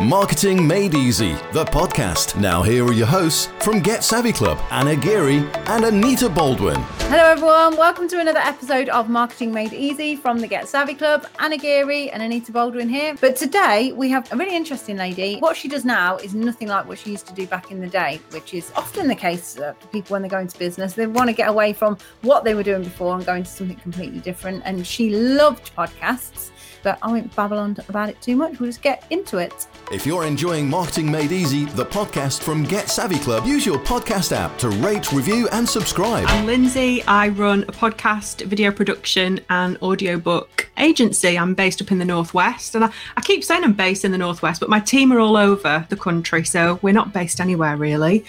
Marketing Made Easy, the podcast. Now, here are your hosts from Get Savvy Club Anna Geary and Anita Baldwin. Hello, everyone. Welcome to another episode of Marketing Made Easy from the Get Savvy Club. Anna Geary and Anita Baldwin here. But today we have a really interesting lady. What she does now is nothing like what she used to do back in the day, which is often the case for people when they go into business. They want to get away from what they were doing before and go into something completely different. And she loved podcasts but I won't babble on about it too much. We'll just get into it. If you're enjoying Marketing Made Easy, the podcast from Get Savvy Club, use your podcast app to rate, review, and subscribe. I'm Lindsay. I run a podcast, video production, and audiobook agency. I'm based up in the Northwest. And I, I keep saying I'm based in the Northwest, but my team are all over the country. So we're not based anywhere really.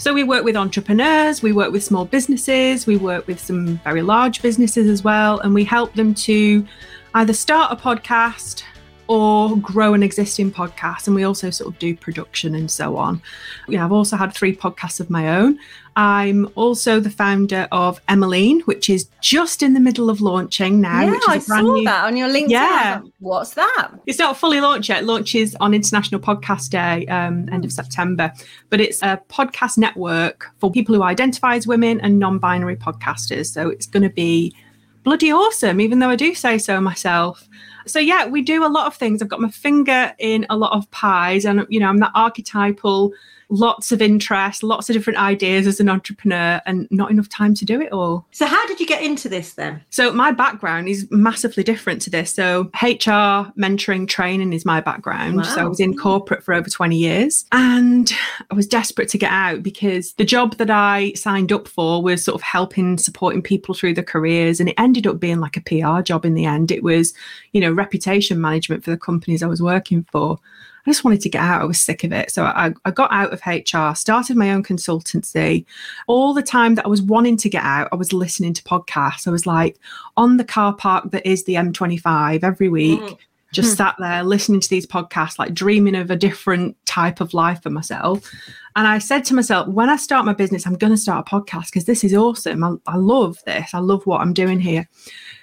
So we work with entrepreneurs, we work with small businesses, we work with some very large businesses as well, and we help them to either start a podcast or grow an existing podcast. And we also sort of do production and so on. Yeah, I've also had three podcasts of my own. I'm also the founder of Emmeline, which is just in the middle of launching now. Yeah, I saw new... that on your LinkedIn. Yeah. Like, What's that? It's not fully launched yet. It launches on International Podcast Day, um, end of September. But it's a podcast network for people who identify as women and non binary podcasters. So it's going to be bloody awesome, even though I do say so myself. So yeah, we do a lot of things. I've got my finger in a lot of pies, and you know, I'm that archetypal lots of interest, lots of different ideas as an entrepreneur, and not enough time to do it all. So, how did you get into this then? So, my background is massively different to this. So, HR mentoring training is my background. Wow. So, I was in corporate for over 20 years and I was desperate to get out because the job that I signed up for was sort of helping, supporting people through their careers. And it ended up being like a PR job in the end. It was, you know, reputation management for the companies I was working for. I just wanted to get out. I was sick of it. So I, I got out of HR, started my own consultancy. All the time that I was wanting to get out, I was listening to podcasts. I was like on the car park that is the M25 every week, Mm. Just hmm. sat there listening to these podcasts, like dreaming of a different type of life for myself. And I said to myself, when I start my business, I'm going to start a podcast because this is awesome. I, I love this. I love what I'm doing here.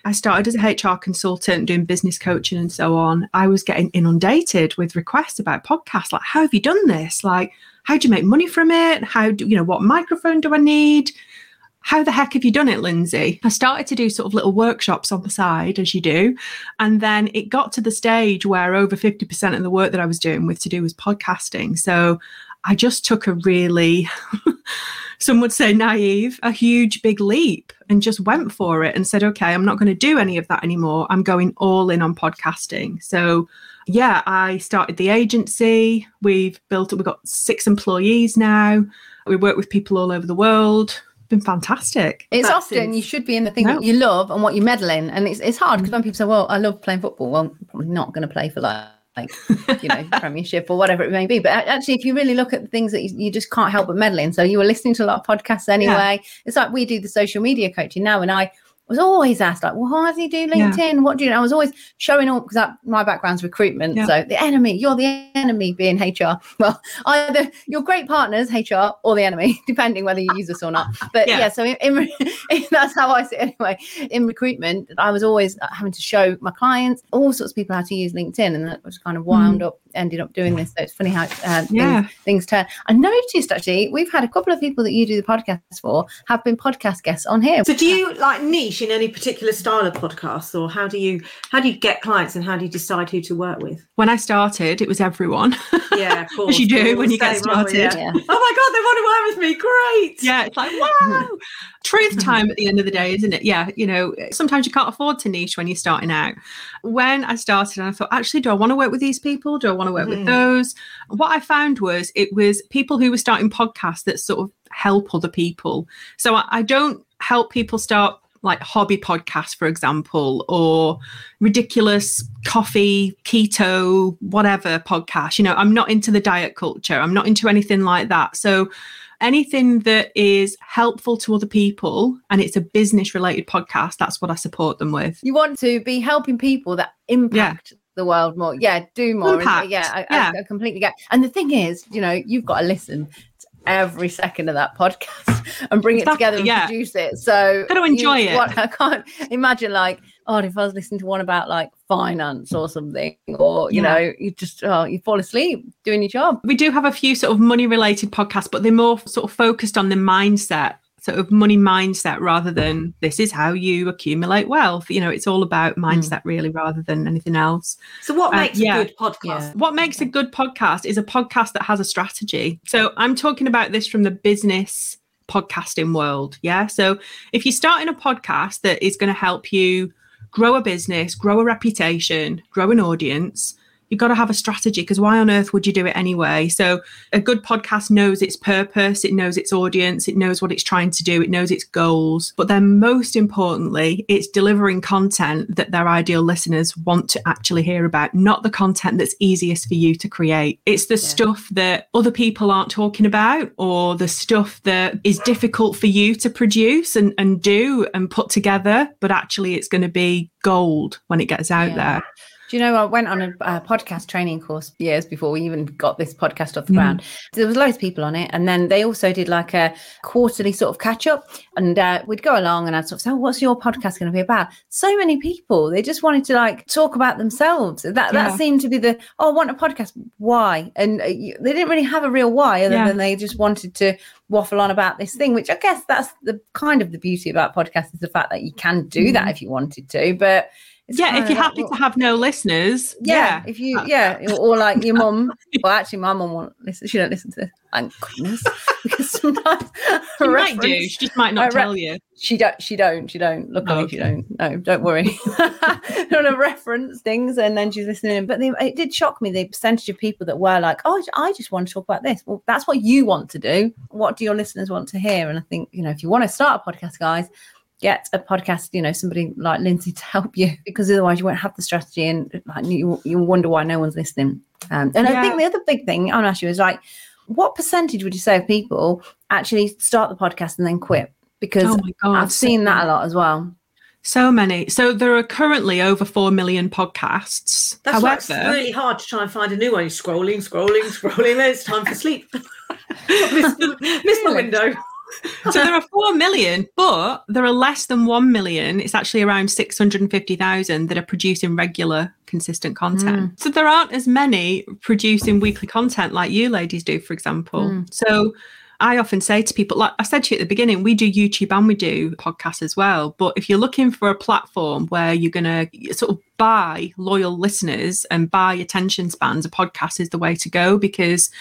I started as a HR consultant doing business coaching and so on. I was getting inundated with requests about podcasts. Like, how have you done this? Like, how do you make money from it? How do you know what microphone do I need? How the heck have you done it, Lindsay? I started to do sort of little workshops on the side, as you do. And then it got to the stage where over 50% of the work that I was doing with to do was podcasting. So I just took a really, some would say naive, a huge big leap and just went for it and said, okay, I'm not going to do any of that anymore. I'm going all in on podcasting. So, yeah, I started the agency. We've built it, we've got six employees now. We work with people all over the world. Been fantastic. It's That's often ins- you should be in the thing No. that you love and what you meddle in. And it's, it's hard because mm. when people say, well, I love playing football, well, I'm probably not going to play for like, like you know, Premiership or whatever it may be. But actually, if you really look at the things that you, you just can't help but meddle in. So you were listening to a lot of podcasts anyway. It's like we do the social media coaching now. And I was always asked, like, well, how do you do Yeah. LinkedIn? What do you know? I was always showing up because my background's recruitment. Yeah. So the enemy, you're the enemy being HR. Well, either you're great partners, HR, or the enemy, depending whether you use us or not. But yeah, Yeah. so in, in, that's how I see it anyway. In recruitment, I was always uh, having to show my clients, all sorts of people how to use LinkedIn, and that was kind of wound up, ended up doing this. So it's funny how uh, things, Yeah. things turn. I noticed actually, we've had a couple of people that you do the podcast for have been podcast guests on here. So, do you like niche in any particular style of podcasts, or how do you how do you get clients and how do you decide who to work with? When I started, it was everyone. Yeah, of course. As you do We're when you get same, aren't we? started. Yeah. Yeah. Oh my god, they want to work with me! Great. Yeah, it's like, wow. Truth time at the end of the day, isn't it? Yeah, you know, sometimes you can't afford to niche when you're starting out. When I started, I thought, actually, do I want to work with these people? Do I want to work with Mhm. those? What I found was it was people who were starting podcasts that sort of help other people. So I, I don't help people start like hobby podcasts, for example, or ridiculous coffee, keto, whatever podcast. You know, I'm not into the diet culture. I'm not into anything like that. So anything that is helpful to other people and it's a business related podcast, that's what I support them with. You want to be helping people that impact the world more. Yeah, do more. and- uh, Yeah, I, yeah. I, I completely get. And the thing is, you know, you've got to listen to every second of that podcast and bring it together and yeah. produce it. So Gotta enjoy you- it. What, I can't imagine like, oh, if I was listening to one about like finance or something, or you Yeah. know, you just oh, you fall asleep doing your job. we do have a few sort of money related podcasts, but they're more sort of focused on the mindset, sort of money mindset rather than this is how you accumulate wealth. You know, it's all about mindset really rather than anything else. So, what Uh, makes yeah. a good podcast? Yeah. What makes a good podcast is a podcast that has a strategy. So I'm talking about this from the business podcasting world. Yeah. So if you're starting a podcast that is going to help you grow a business, grow a reputation, grow an audience, you've got to have a strategy because why on earth would you do it anyway? So a good podcast knows its purpose, it knows its audience, it knows what it's trying to do, it knows its goals. But then most importantly, it's delivering content that their ideal listeners want to actually hear about, not the content that's easiest for you to create. It's the stuff that other people aren't talking about or the stuff that is difficult for you to produce and, and do and put together, but actually it's going to be gold when it gets out Yeah. there. Do you know I went on a, uh podcast training course years before we even got this podcast off the Mm. ground. There was loads of people on it, and then they also did like a quarterly sort of catch up, and uh, we'd go along, and I'd sort of say, oh, "What's your podcast going to be about?" So many people they just wanted to like talk about themselves. That Yeah. that seemed to be the oh, I want a podcast. Why? And uh, you, they didn't really have a real why, other Yeah. than they just wanted to waffle on about this thing. Which I guess that's the kind of the beauty about podcasts is the fact that you can do that if you wanted to, but. It's yeah, if you're like, happy well- to have no listeners, yeah, yeah, if you yeah or, like your mum. Well actually my mum won't listen she don't listen to this thank goodness because sometimes she might do. She just might not re- tell you. she don't she don't she don't. Look Oh, at me she don't. No don't worry. Don't want reference things and then she's listening but they, it did shock me the percentage of people that were like oh i just want to talk about this. Well that's what you want to do. What do your listeners want to hear? And i think you know if you want to start a podcast guys get a podcast, you know, somebody like Lindsay to help you because otherwise you won't have the strategy and like you you wonder why no one's listening. Um, and I think the other big thing I want to ask you is like, what percentage would you say of people actually start the podcast and then quit? Because Oh my god, I've seen that a lot as well. So many. So there are currently over four million podcasts. That's why However, it's really hard to try and find a new one. You're scrolling, scrolling, scrolling. Then it's time for sleep. miss, miss the window. so there are 4 million, but there are less than 1 million. It's actually around 650,000 that are producing regular, consistent content. Hmm. So there aren't as many producing weekly content like you ladies do, for example. Hmm. So I often say to people, like I said to you at the beginning, we do YouTube and we do podcasts as well. But if you're looking for a platform where you're going to sort of buy loyal listeners and buy attention spans, a podcast is the way to go because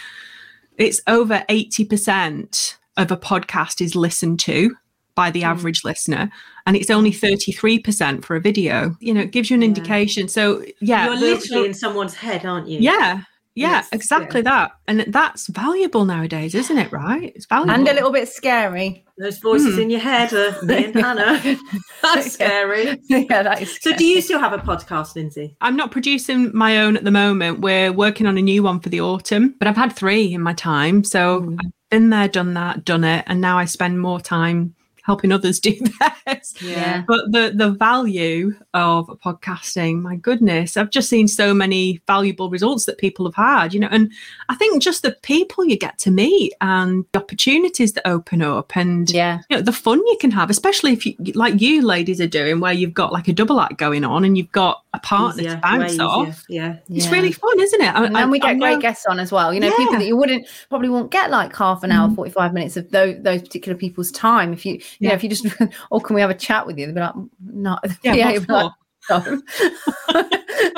it's over 80% of a podcast is listened to by the average listener and it's only 33% for a video you know it gives you an Yeah. indication so yeah You're the- literally in someone's head, aren't you? yeah yeah Yes, exactly that and that's valuable nowadays isn't it right it's valuable And a little bit scary. Those voices Hmm. in your head are me and Hannah. That's scary. yeah, that is So, do you still have a podcast, Lindsay? I'm not producing my own at the moment. We're working on a new one for the autumn, but I've had three in my time. So Mm. Been there, done that, done it. And now I spend more time helping others do theirs. Yeah. But the the value of podcasting, my goodness, I've just seen so many valuable results that people have had, you know, and I think just the people you get to meet and the opportunities that open up and Yeah. you know the fun you can have, especially if you like you ladies are doing, where you've got like a double act going on and you've got a partner Easier, to bounce off. easier. Yeah. It's really fun, isn't it? I- And I- we I get great know- guests on as well. You know, people that you wouldn't probably won't get like half an hour, mm. 45 minutes of those, those particular people's time. If you, you know, if you just, or can we have a chat with you? They'd be like, mm, no. Yeah, what you'd be like, for? no.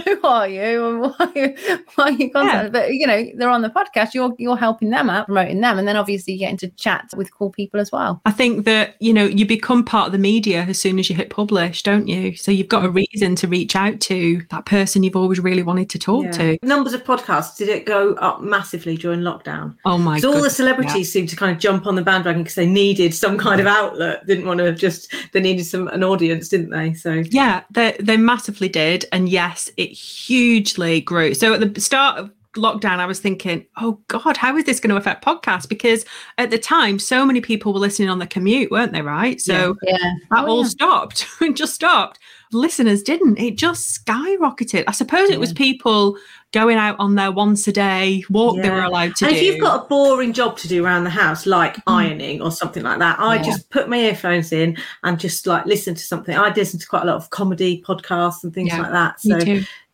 Who are you? And why, are you- why are you contacting? But you know, they're on the podcast. You're you're helping them out, promoting them, and then obviously you get into chat with cool people as well. I think that you know you become part of the media as soon as you hit publish, don't you? So you've got a reason to reach out to that person you've always really wanted to talk Yeah. to. Numbers of podcasts, did it go up massively during lockdown? Oh my So all the goodness, celebrities seemed to kind of jump on the bandwagon because they needed some kind of outlet. Didn't want to just they needed some an audience, didn't they? So Yeah, they they massively did, and yes, it hugely grew. So at the start of lockdown, I was thinking, oh God, how is this going to affect podcasts? Because at the time, so many people were listening on the commute, weren't they? Right, so Yeah. that Oh, all yeah. stopped. it just stopped. Listeners didn't. It just skyrocketed. I suppose it was people going out on their once a day walk they were allowed to and do. if you've got a boring job to do around the house, like Mm. ironing or something like that, I Yeah. just put my earphones in and just like listen to something. I listen to quite a lot of comedy podcasts and things Yeah, like that. So.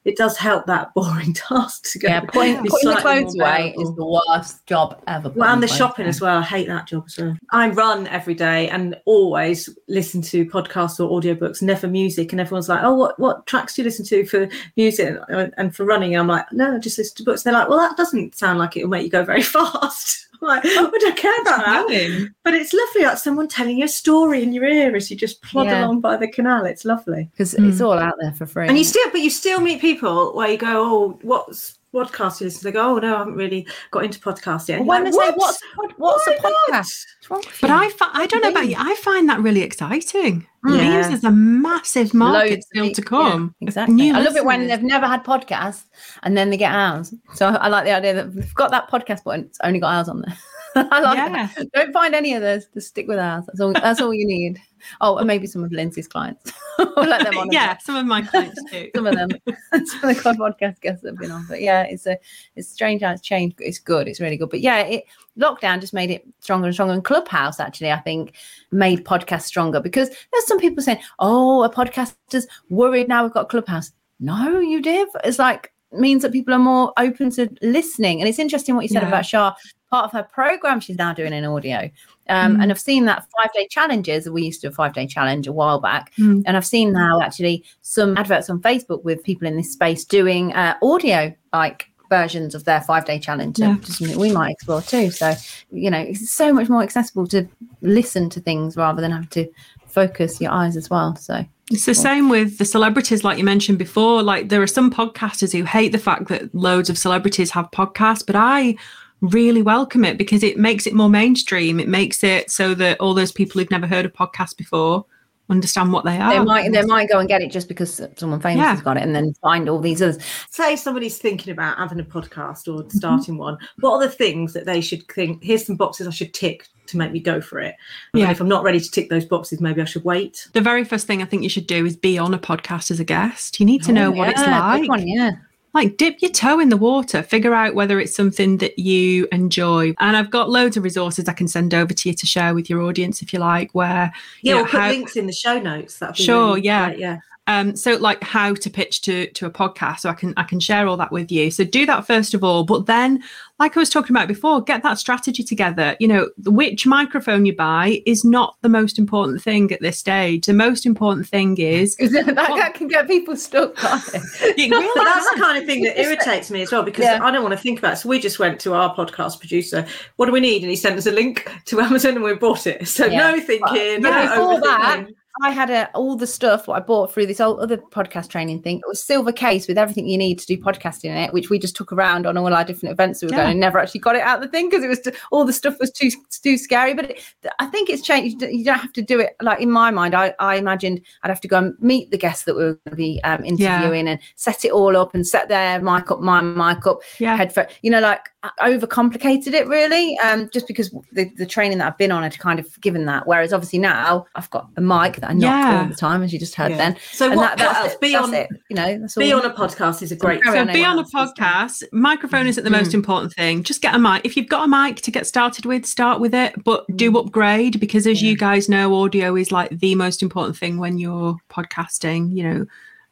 It does help that boring task to go. Yeah, putting, putting the clothes away is the worst job ever. Well, and the shopping away. as well. I hate that job as well. I run every day and always listen to podcasts or audiobooks, never music. And everyone's like, "Oh, what what tracks do you listen to for music and- and for running?" I'm like, "No, I just listen to books." they're like, "Well, that doesn't sound like it will make you go very fast." I'm like, I don't care about that. Doing. But it's lovely, like someone telling you a story in your ear as you just plod Yeah. along by the canal. It's lovely. because Mm. it's all out there for free. And you still, but you still meet people where you go, "Oh, what's podcast do you listen to?" They go, "Oh no, I haven't really got into podcast yet." And when like, say what's "What? what's a podcast? What's wrong with But? I, fi- I don't know about you. I find that really exciting. It Yeah. means there's a massive market Loads still to people- yeah, come. exactly. new I love it when they've never had podcasts and then they get ours. So I like the idea that we've got that podcast button. It's only got ours on there. I like Yeah. that. Don't find any others. Just stick with ours. That's all. That's all you need. Oh, and maybe some of Lindsay's clients. let them on. yeah, some of my clients do. some of them, some of the podcast guests that have been on. But yeah, it's a it's strange how it's changed. It's good. It's really good. But yeah, it lockdown just made it stronger and stronger. And Clubhouse actually, I think, made podcasts stronger because there's some people saying, "Oh, a podcaster's worried now we've got Clubhouse." No, you div. It's like means that people are more open to listening. And it's interesting what you said Yeah. about Shah. Part of her program she's now doing in audio. Um, Mm. And I've seen that five day challenges. We used to do a five day challenge a while back. Mm. And I've seen now actually some adverts on Facebook with people in this space doing uh, audio like versions of their five day challenge. Yeah. Something we might explore too. So, you know, it's so much more accessible to listen to things rather than have to focus your eyes as well. So, It's the same with the celebrities, like you mentioned before. Like there are some podcasters who hate the fact that loads of celebrities have podcasts, but I really welcome it because it makes it more mainstream. It makes it so that all those people who've never heard of podcasts before understand what they are. they might they might go and get it just because someone famous Yeah. has got it and then find all these others. say somebody's thinking about having a podcast or starting one, what are the things that they should think? Here's some boxes I should tick to make me go for it. And Yeah. if I'm not ready to tick those boxes, maybe I should wait. the very first thing I think you should do is be on a podcast as a guest. You need to oh, know what it's Oh, Yeah, good like. one, yeah. Like dip your toe in the water figure out whether it's something that you enjoy and i've got loads of resources i can send over to you to share with your audience if you like where Yeah, you know, we'll put how- links in the show notes. That'd be Sure, really yeah. great, yeah. Um so like how to pitch to to a podcast so i can i can share all that with you so do that first of all but then like i was talking about before get that strategy together you know which microphone you buy is not the most important thing at this stage the most important thing is that, that can get people stuck, can't it? it really But that's the kind of thing that irritates me as well because Yeah. I don't want to think about it. So we just went to our podcast producer. What do we need? And he sent us a link to Amazon and we bought it. So Yeah. no thinking, no Yeah, before that, overthinking. I had a, all the stuff what I bought through this old other podcast training thing. It was silver case with everything you need to do podcasting in it, which we just took around on all our different events we were Yeah. going and never actually got it out of the thing because it was too, all the stuff was too too scary. But it, I think it's changed. You don't have to do it like in my mind. I, I imagined I'd have to go and meet the guests that we were going to be um, interviewing and set it all up and set their mic up, my mic up, yeah headphone. You know, like I overcomplicated it really, um, just because the, the training that I've been on had kind of given that. Whereas obviously now I've got a mic that I knock Yeah. all the time, as you just heard Yeah. then. So And what, that, what else? it. Be on it. You know, that's all. be on a podcast is a great So on be on a podcast. Microphone isn't the most Mm. important thing. Just get a mic. If you've got a mic to get started with, start with it. But do upgrade because, as Yeah. you guys know, audio is like the most important thing when you're podcasting. You know,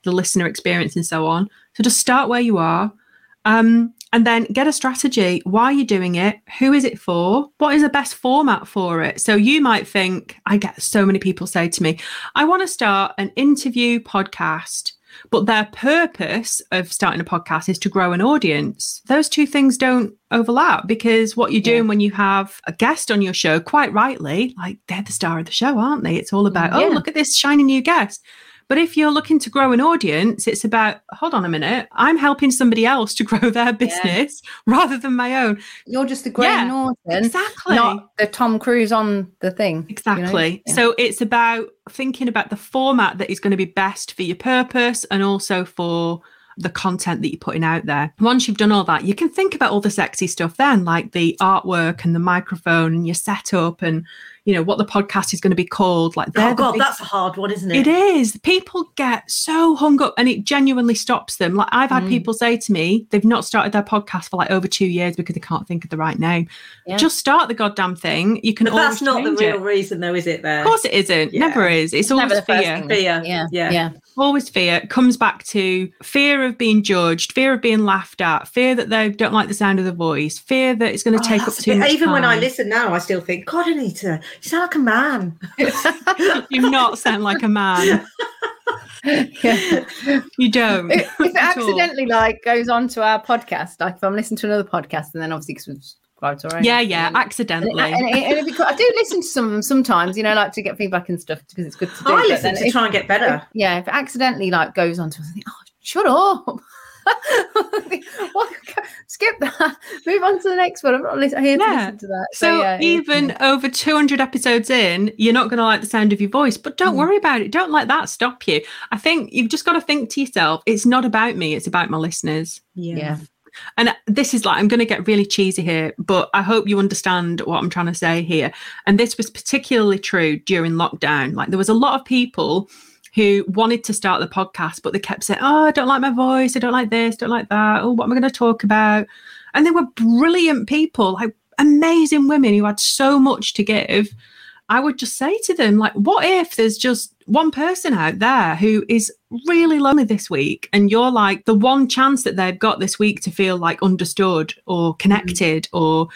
the listener experience and so on. So just start where you are, um, and then get a strategy. Why are you doing it? Who is it for? What is the best format for it? So you might think, I get so many people say to me, I want to start an interview podcast but their purpose of starting a podcast is to grow an audience. Those two things don't overlap because what you're Yeah. doing when you have a guest on your show, quite rightly, like they're the star of the show, aren't they? It's all about, oh, look at this shiny new guest. But if you're looking to grow an audience, it's about, hold on a minute, I'm helping somebody else to grow their business rather than my own. You're just the Graham Yeah, Norton, Exactly. not the Tom Cruise on the thing. you know? Exactly. Yeah. So it's about thinking about the format that is going to be best for your purpose and also for the content that you're putting out there. Once you've done all that, you can think about all the sexy stuff then, like the artwork and the microphone and your setup and you know, what the podcast is going to be called. Like, Oh God, big- that's a hard one, isn't it it? is. People get so hung up and it genuinely stops them. Like I've had Mm. people say to me, they've not started their podcast for like over two years because they can't think of the right name. Yeah. Just start the goddamn thing. You can But that's not the real it. reason, though, is it? There, Of course it isn't. Yeah. Never is. It's, Never always the fear. thing. fear. Yeah. yeah. Yeah. Always fear. It comes back to fear of being judged, fear of being laughed at, fear that they don't like the sound of the voice, fear that it's going to Oh, take up too bit- much Even when I listen now, I still think, God, Anita, you sound like a man. you not sound like a man. yeah. You don't. if if it at all. accidentally like goes on to our podcast, like if I'm listening to another podcast and then obviously because we've subscribed to our own, Yeah, yeah, and accidentally. And, it, and it beca- I do listen to some of them sometimes, you know, like to get feedback and stuff because it's good to do. I listen to if- try and get better. if- yeah, if it accidentally like goes on to, I think, oh, shut up. what? Skip that. Move on to the next one. I'm not li- here to Yeah. listen to that. So yeah, it- even over 200 episodes in, you're not going to like the sound of your voice, but don't Mm. worry about it. Don't let that stop you. I think you've just got to think to yourself, it's not about me, it's about my listeners. yeah, And this is like, I'm going to get really cheesy here, but I hope you understand what I'm trying to say here. And this was particularly true during lockdown. Like, there was a lot of people who wanted to start the podcast, but they kept saying, Oh, I don't like my voice. I don't like this, don't like that. Oh, what am I going to talk about? And they were brilliant people, like amazing women who had so much to give. I would just say to them, like, what if there's just one person out there who is really lonely this week and you're like the one chance that they've got this week to feel like understood or mm-hmm. connected or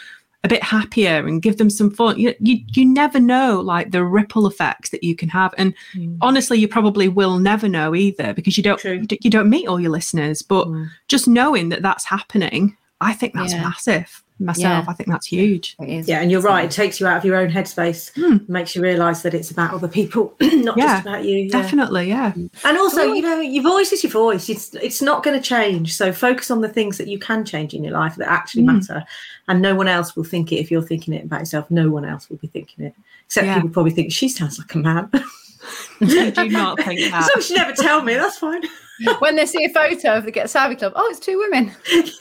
a bit happier and give them some fun. You, you you never know like the ripple effects that you can have. And honestly, you probably will never know either because you don't you, d- you don't meet all your listeners. But Mm. just knowing that that's happening, I think that's Yeah. massive. Myself, Yeah. I think that's huge. it is. Yeah, and you're right. It takes you out of your own headspace, Hmm. makes you realise that it's about other people, not Yeah, just about you. yeah. Definitely, yeah. And also, Cool. you know, your voice is your voice. It's it's not going to change. So focus on the things that you can change in your life that actually Mm. matter, and no one else will think it if you're thinking it about yourself. No one else will be thinking it, except Yeah. people probably think she sounds like a man. I do not think As that. long as you never tell me, that's fine. when they see a photo of the Get Savvy Club, oh, it's two women. That's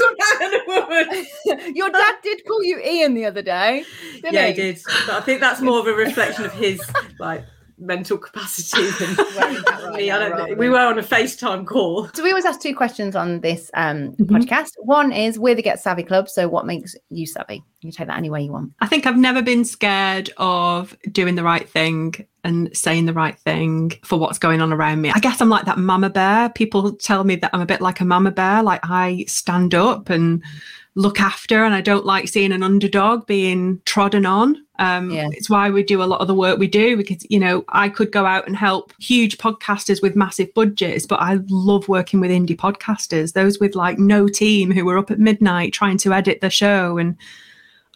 a man and woman. your dad did call you Ian the other day, Yeah, he? he did. But I think that's more of a reflection of his like mental capacity than that right? me. I don't we were on a FaceTime call. So we always ask two questions on this um, Mhm. podcast. One is we're the Get Savvy Club. So what makes you savvy? You can take that any way you want. I think I've never been scared of doing the right thing and saying the right thing for what's going on around me. I guess I'm like that mama bear. People tell me that I'm a bit like a mama bear. Like I stand up and look after, and I don't like seeing an underdog being trodden on. Um, Yeah. It's why we do a lot of the work we do because, you know, I could go out and help huge podcasters with massive budgets, but I love working with indie podcasters, those with like no team who were up at midnight trying to edit the show. And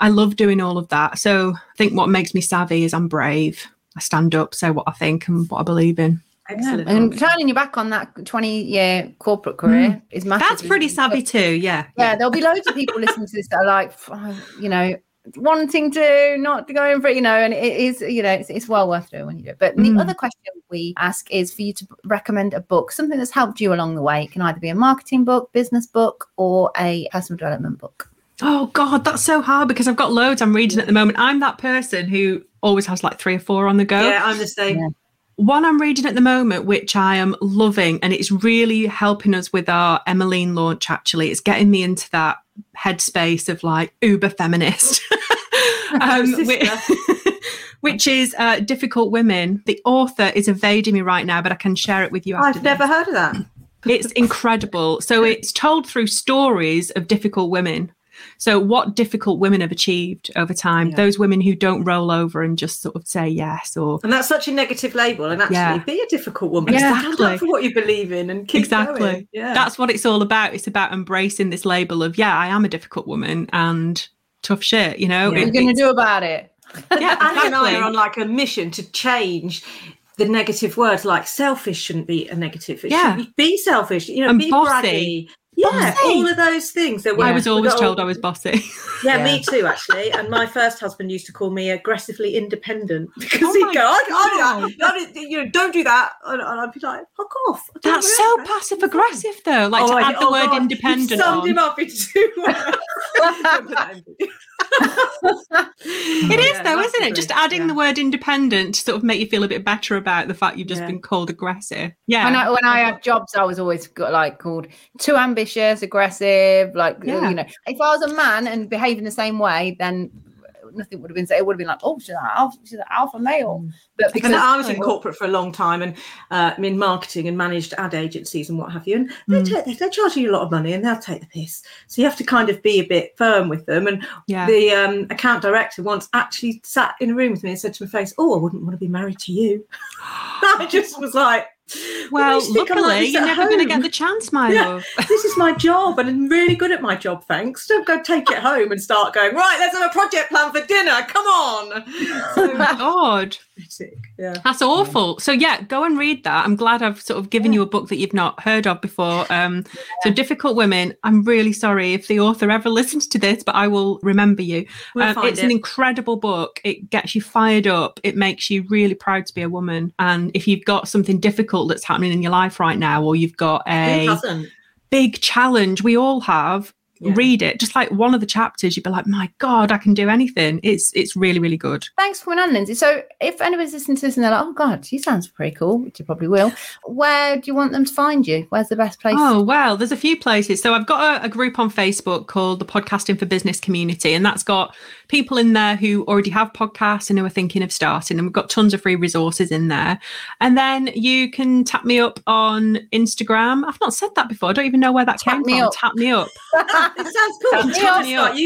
I love doing all of that. So I think what makes me savvy is I'm brave. I stand up, say what I think and what I believe in. Excellent. And turning your back on that 20 year corporate career is massive. That's pretty savvy too. Yeah. Yeah, there'll be loads of people listening to this that are like, "Oh, you know, wanting to not going for it, you know, and it is, you know, it's, it's well worth doing when you do it. But the Mm. other question we ask is for you to recommend a book, something that's helped you along the way. It can either be a marketing book, business book, or a personal development book. Oh God, that's so hard because I've got loads I'm reading at the moment. I'm that person who always has like three or four on the go. yeah, I'm the same. Yeah. One I'm reading at the moment, which I am loving, and it's really helping us with our Emmeline launch. Actually, it's getting me into that headspace of like uber feminist, um, which, which is uh, difficult women. The author is evading me right now, but I can share it with you. After I've this. never heard of that. It's incredible. So it's told through stories of difficult women. So what difficult women have achieved over time, Yeah. those women who don't roll over and just sort of say yes or And that's such a negative label. And actually, Yeah. be a difficult woman. Stand Exactly. up for what you believe in and keep exactly. going. Yeah. That's what it's all about. It's about embracing this label of yeah, I am a difficult woman and tough shit, you know? Yeah. It- What are you going to do about it? yeah, Annie and I exactly. are on like a mission to change the negative words. Like selfish shouldn't be a negative. It Yeah. should be, be selfish. You know, And be bossy. braggy. Yeah, all of those things. That I was always told all- I was bossy. Yeah, Yeah. me too, actually. And my first husband used to call me aggressively independent because Oh he'd go, I, I. I, you know, don't do that. And, and I'd be like, fuck off. That's so man. passive aggressive though. Like Oh, to add the oh word God, independent You summed on. him up in two words. Don't put that in. It oh, is Yeah, though, isn't it? Just adding yeah. the word independent to sort of make you feel a bit better about the fact you've just Yeah. been called aggressive. Yeah. When I when I had jobs, I was always got like called too ambitious, aggressive. Like you know, if I was a man and behaving the same way, then nothing would have been said. It would have been like, oh, she's an alpha, she's an alpha male. But because I was in corporate for a long time and uh, in marketing and managed ad agencies and what have you. And they, Mm. take, they charge you a lot of money and they'll take the piss. So you have to kind of be a bit firm with them. And yeah. the um, account director once actually sat in a room with me and said to my face, Oh, I wouldn't want to be married to you. I just was like, well, makes you like luckily, you're never going to get the chance, my Yeah. love. this is my job and I'm really good at my job, thanks. Don't go take it home and start going, right, let's have a project plan for dinner. Come on. Oh, so God, pathetic. Yeah. that's awful. So yeah, go and read that. I'm glad I've sort of given you a book that you've not heard of before. Um, So difficult women. I'm really sorry if the author ever listens to this, but I will remember you. We'll Um, it's it. an incredible book. It gets you fired up. It makes you really proud to be a woman. And if you've got something difficult that's happening in your life right now, or you've got a big challenge, we all have. Yeah. Read it. Just like one of the chapters, you'd be like, "My God, I can do anything." It's it's really really good. Thanks for on, Lindsay. So, if anybody's listening to this and they're like, "Oh God, she sounds pretty cool," which you probably will, where do you want them to find you? Where's the best place? Oh, well, there's a few places. So I've got a, a group on Facebook called the Podcasting for Business Community, and that's got people in there who already have podcasts and who are thinking of starting. And we've got tons of free resources in there. And then you can tap me up on Instagram. I've not said that before. I don't even know where that Tap came me from. up. Tap me up. it sounds cool. Tap I'm me trying up.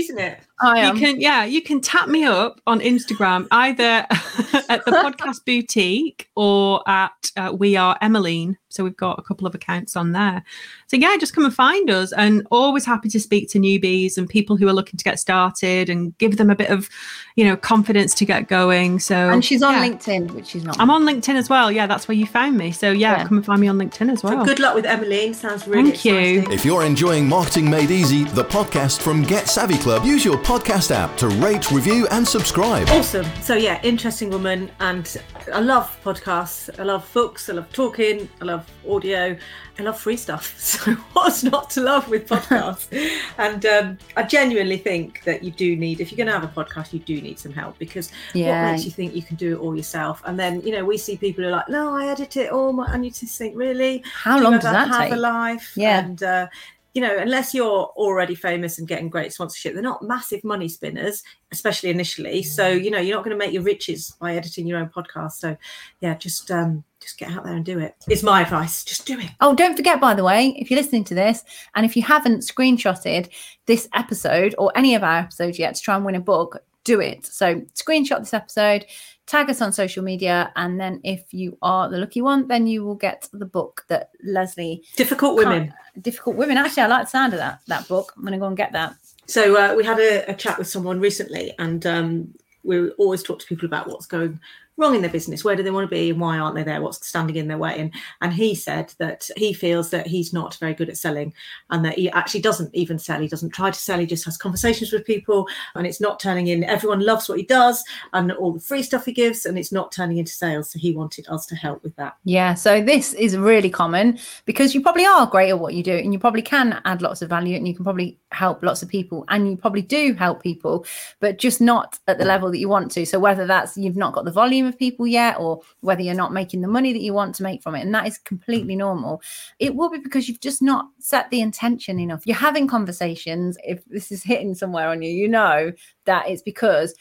To start using it. I You can, yeah, you can tap me up on Instagram either at the podcast boutique or at uh, we are Emmeline. So we've got a couple of accounts on there. So yeah, just come and find us. And always happy to speak to newbies and people who are looking to get started and give them a bit of, you know, confidence to get going. So and she's on yeah. LinkedIn, which she's not. I'm on LinkedIn as well. Yeah, that's where you found me. So yeah, Yeah. come and find me on LinkedIn as well. So good luck with Emmeline. Sounds really Thank you. If you're enjoying Marketing Made Easy, the podcast from Get Savvy Club, use your podcast app to rate, review, and subscribe. Awesome. So yeah, interesting woman, and I love podcasts. I love books. I love talking. I love audio. I love free stuff. So what's not to love with podcasts? and um, I genuinely think that you do need, if you're going to have a podcast, you do need some help because Yeah. what makes you think you can do it all yourself? And then you know we see people who are like, no, I edit it all, my- and you just think, really? How Do you long ever does that have take? a life? Yeah. And uh, you know, unless you're already famous and getting great sponsorship, they're not massive money spinners, especially initially. So you know, you're not going to make your riches by editing your own podcast. So yeah, just um, just get out there and do it. It's my advice. Just do it. Oh, don't forget, by the way, if you're listening to this and if you haven't screenshotted this episode or any of our episodes yet to try and win a book, do it. So, screenshot this episode, tag us on social media, and then if you are the lucky one, then you will get the book that Leslie, Difficult women. Difficult Women. Actually, I like the sound of that that book. I'm going to go and get that. So uh, we had a, a chat with someone recently, and um, we always talk to people about what's going wrong in their business. Where do they want to be, and why aren't they there? What's standing in their way? And and he said that he feels that he's not very good at selling, and that he actually doesn't even sell. He doesn't try to sell. He just has conversations with people, and it's not turning in. Everyone loves what he does, and all the free stuff he gives, and it's not turning into sales. So he wanted us to help with that. Yeah, so this is really common because you probably are great at what you do and you probably can add lots of value and you can probably help lots of people and you probably do help people, but just not at the level that you want to. So whether that's you've not got the volume of people yet or whether you're not making the money that you want to make from it, and that is completely mm. normal, it will be because you've just not set the intention enough. You're having conversations. If this is hitting somewhere on you, you know that it's because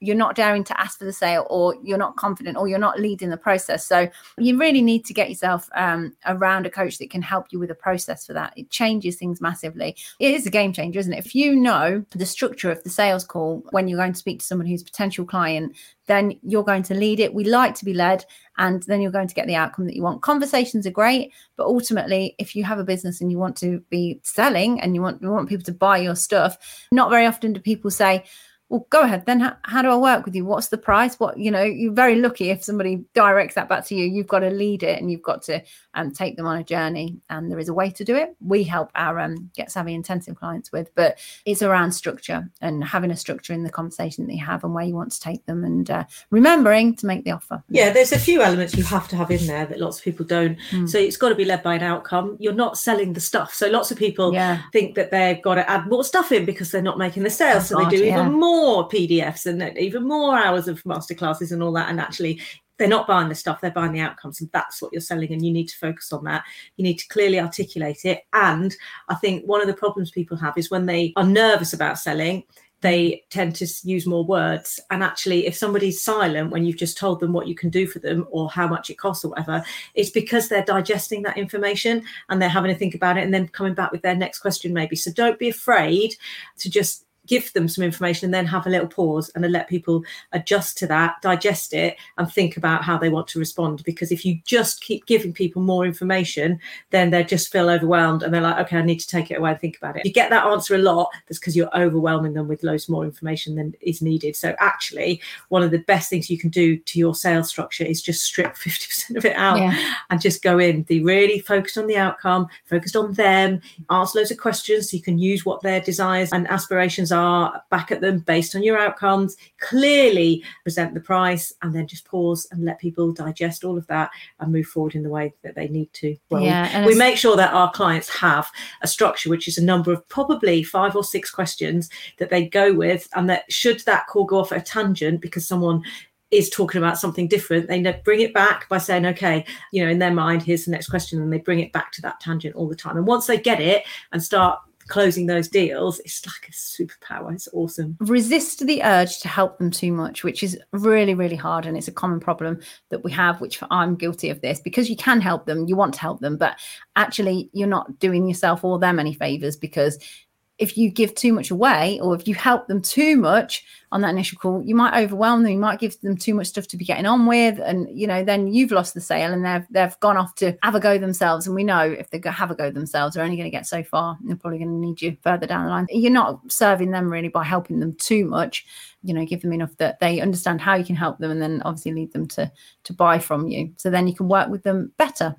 you're not daring to ask for the sale or you're not confident or you're not leading the process. So you really need to get yourself um, around a coach that can help you with the process for that. It changes things massively. It is a game changer isn't it? If you know the structure of the sales call when you're going to speak to someone who's a potential client then you're going to lead it. We like to be led and then you're going to get the outcome that you want. Conversations are great but ultimately if you have a business and you want to be selling and you want you want people to buy your stuff not very often do people say well go ahead then how, how do i work with you what's the price what you know you're very lucky if somebody directs that back to you you've got to lead it and you've got to um, take them on a journey and there is a way to do it we help our um, get savvy intensive clients with but it's around structure and having a structure in the conversation that you have and where you want to take them and uh, remembering to make the offer Yeah, there's a few elements you have to have in there that lots of people don't. Mm. So it's got to be led by an outcome. You're not selling the stuff. So lots of people yeah think that they've got to add more stuff in because they're not making the sales. Oh, so they do yeah. even more more PDFs and even more hours of masterclasses and all that. And actually, they're not buying the stuff, they're buying the outcomes. And that's what you're selling. And you need to focus on that. You need to clearly articulate it. And I think one of the problems people have is when they are nervous about selling, they tend to use more words. And actually, if somebody's silent when you've just told them what you can do for them or how much it costs or whatever, it's because they're digesting that information and they're having to think about it and then coming back with their next question, maybe. So don't be afraid to just give them some information and then have a little pause and then let people adjust to that, digest it, and think about how they want to respond. Because if you just keep giving people more information, then they just feel overwhelmed and they're like, okay, I need to take it away and think about it. You get that answer a lot, that's because you're overwhelming them with loads more information than is needed. So actually, one of the best things you can do to your sales structure is just strip 50% of it out yeah. and just go in. Be really focused on the outcome, focused on them, ask loads of questions so you can use what their desires and aspirations are back at them based on your outcomes, clearly present the price, and then just pause and let people digest all of that and move forward in the way that they need to. Well, yeah, we make sure that our clients have a structure, which is a number of probably five or six questions that they go with, and that should that call go off at a tangent because someone is talking about something different, they bring it back by saying, okay, you know, in their mind, here's the next question. And they bring it back to that tangent all the time. And once they get it and start closing those deals, it's like a superpower. It's awesome. Resist the urge to help them too much, which is really, really hard. And it's a common problem that we have, which I'm guilty of this because you can help them, you want to help them, but actually you're not doing yourself or them any favors because if you give too much away or if you help them too much on that initial call, you might overwhelm them. You might give them too much stuff to be getting on with, and you know, then you've lost the sale, and they've they've gone off to have a go themselves. And we know if they have a go themselves, they're only going to get so far. They're probably going to need you further down the line. You're not serving them really by helping them too much. You know, give them enough that they understand how you can help them, and then obviously lead them to to buy from you. So then you can work with them better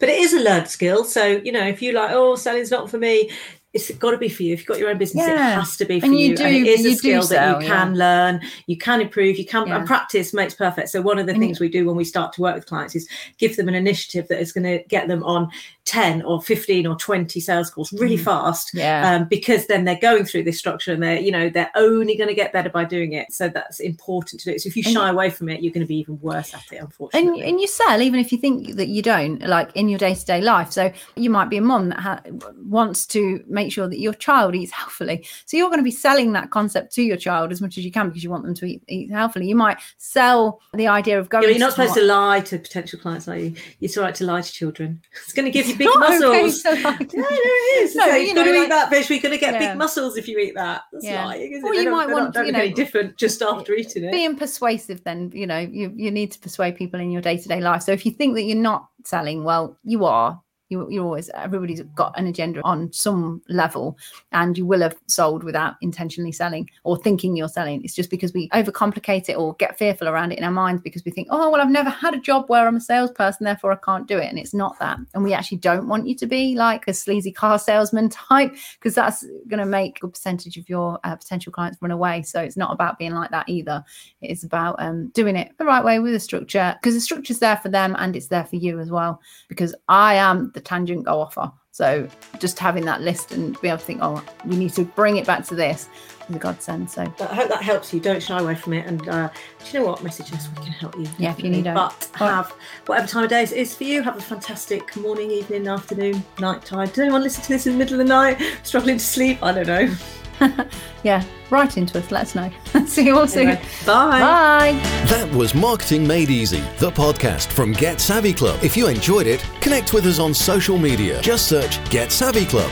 but it is a learned skill. So, you know, if you like, oh, selling's not for me, it's got to be for you. If you've got your own business, yeah. it has to be for and you. you. Do, and it is a skill that you can yeah. learn, you can improve, you can yeah. and practice makes perfect. So one of the and things we do when we start to work with clients is give them an initiative that is going to get them on 10 or 15 or 20 sales calls really mm. fast. Yeah. Um, because then they're going through this structure and they're, you know, they're only going to get better by doing it. So that's important to do. So if you shy away from it, you're going to be even worse at it, unfortunately. And, and you sell, even if you think that you don't, like in your day to day life. So you might be a mom that ha- wants to make sure that your child eats healthily. So you're going to be selling that concept to your child as much as you can because you want them to eat, eat healthily. You might sell the idea of going. Yeah, you're not supposed to lie to potential clients, are you? It's all right to lie to children. It's going to give you big muscles. Okay no, it is. No, you, know, to like, eat that fish. We're going to get yeah. big muscles if you eat that. That's yeah. lying, or you might want, don't you know, different just after eating it. Being persuasive, then you know, you you need to persuade people in your day to day life. So if you think that you're not selling, well, you are you, you're always everybody's got an agenda on some level and you will have sold without intentionally selling or thinking you're selling. It's just because we overcomplicate it or get fearful around it in our minds because we think oh well i've never had a job where i'm a salesperson therefore i can't do it. And it's not that. And we actually don't want you to be like a sleazy car salesman type because that's going to make a percentage of your uh, potential clients run away. So it's not about being like that either. It's about um, doing it the right way with a structure because the structure's there for them and it's there for you as well. Because i am the tangent go off offer. So just having that list and be able to think, oh, we need to bring it back to this is a godsend. So I hope that helps you. Don't shy away from it. And uh, do you know what? Message us. We can help you. Yeah, if you need it. But have whatever time of day it is for you. Have a fantastic morning, evening, afternoon, night time. Does anyone listen to this in the middle of the night, struggling to sleep? I don't know. yeah, write into us. Let us know. See you all soon. Anyway, bye. Bye. That was Marketing Made Easy, the podcast from Get Savvy Club. If you enjoyed it, connect with us on social media. Just search Get Savvy Club.